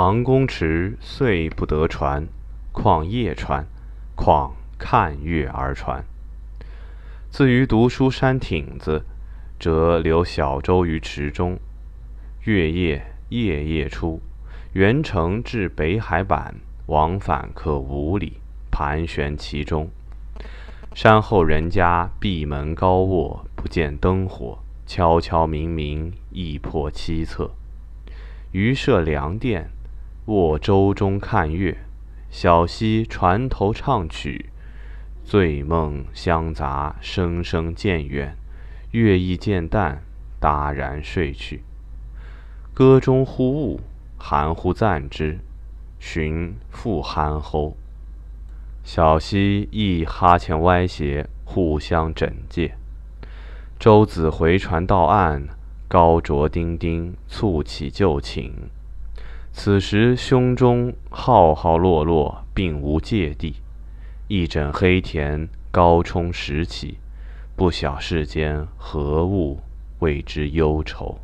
庞公池遂不得船，况夜船，况看月而船。自于读书山亭子，则留小舟于池中，月夜夜夜出，元城至北海板，往返可五里，盘旋其中。山后人家闭门高卧，不见灯火，悄悄明明，意破凄恻。余设凉店，卧舟中看月，小溪船头唱曲。醉梦相杂，声声渐远，月意渐淡，哒然睡去。歌中忽悟，含糊赞之，寻复酣齁。小溪亦哈欠歪斜，互相枕藉。舟子回船到岸，高着丁丁，促起旧情。此时胸中浩浩落落，并无芥蒂。一枕黑田，高冲石起，不晓世间何物为之忧愁。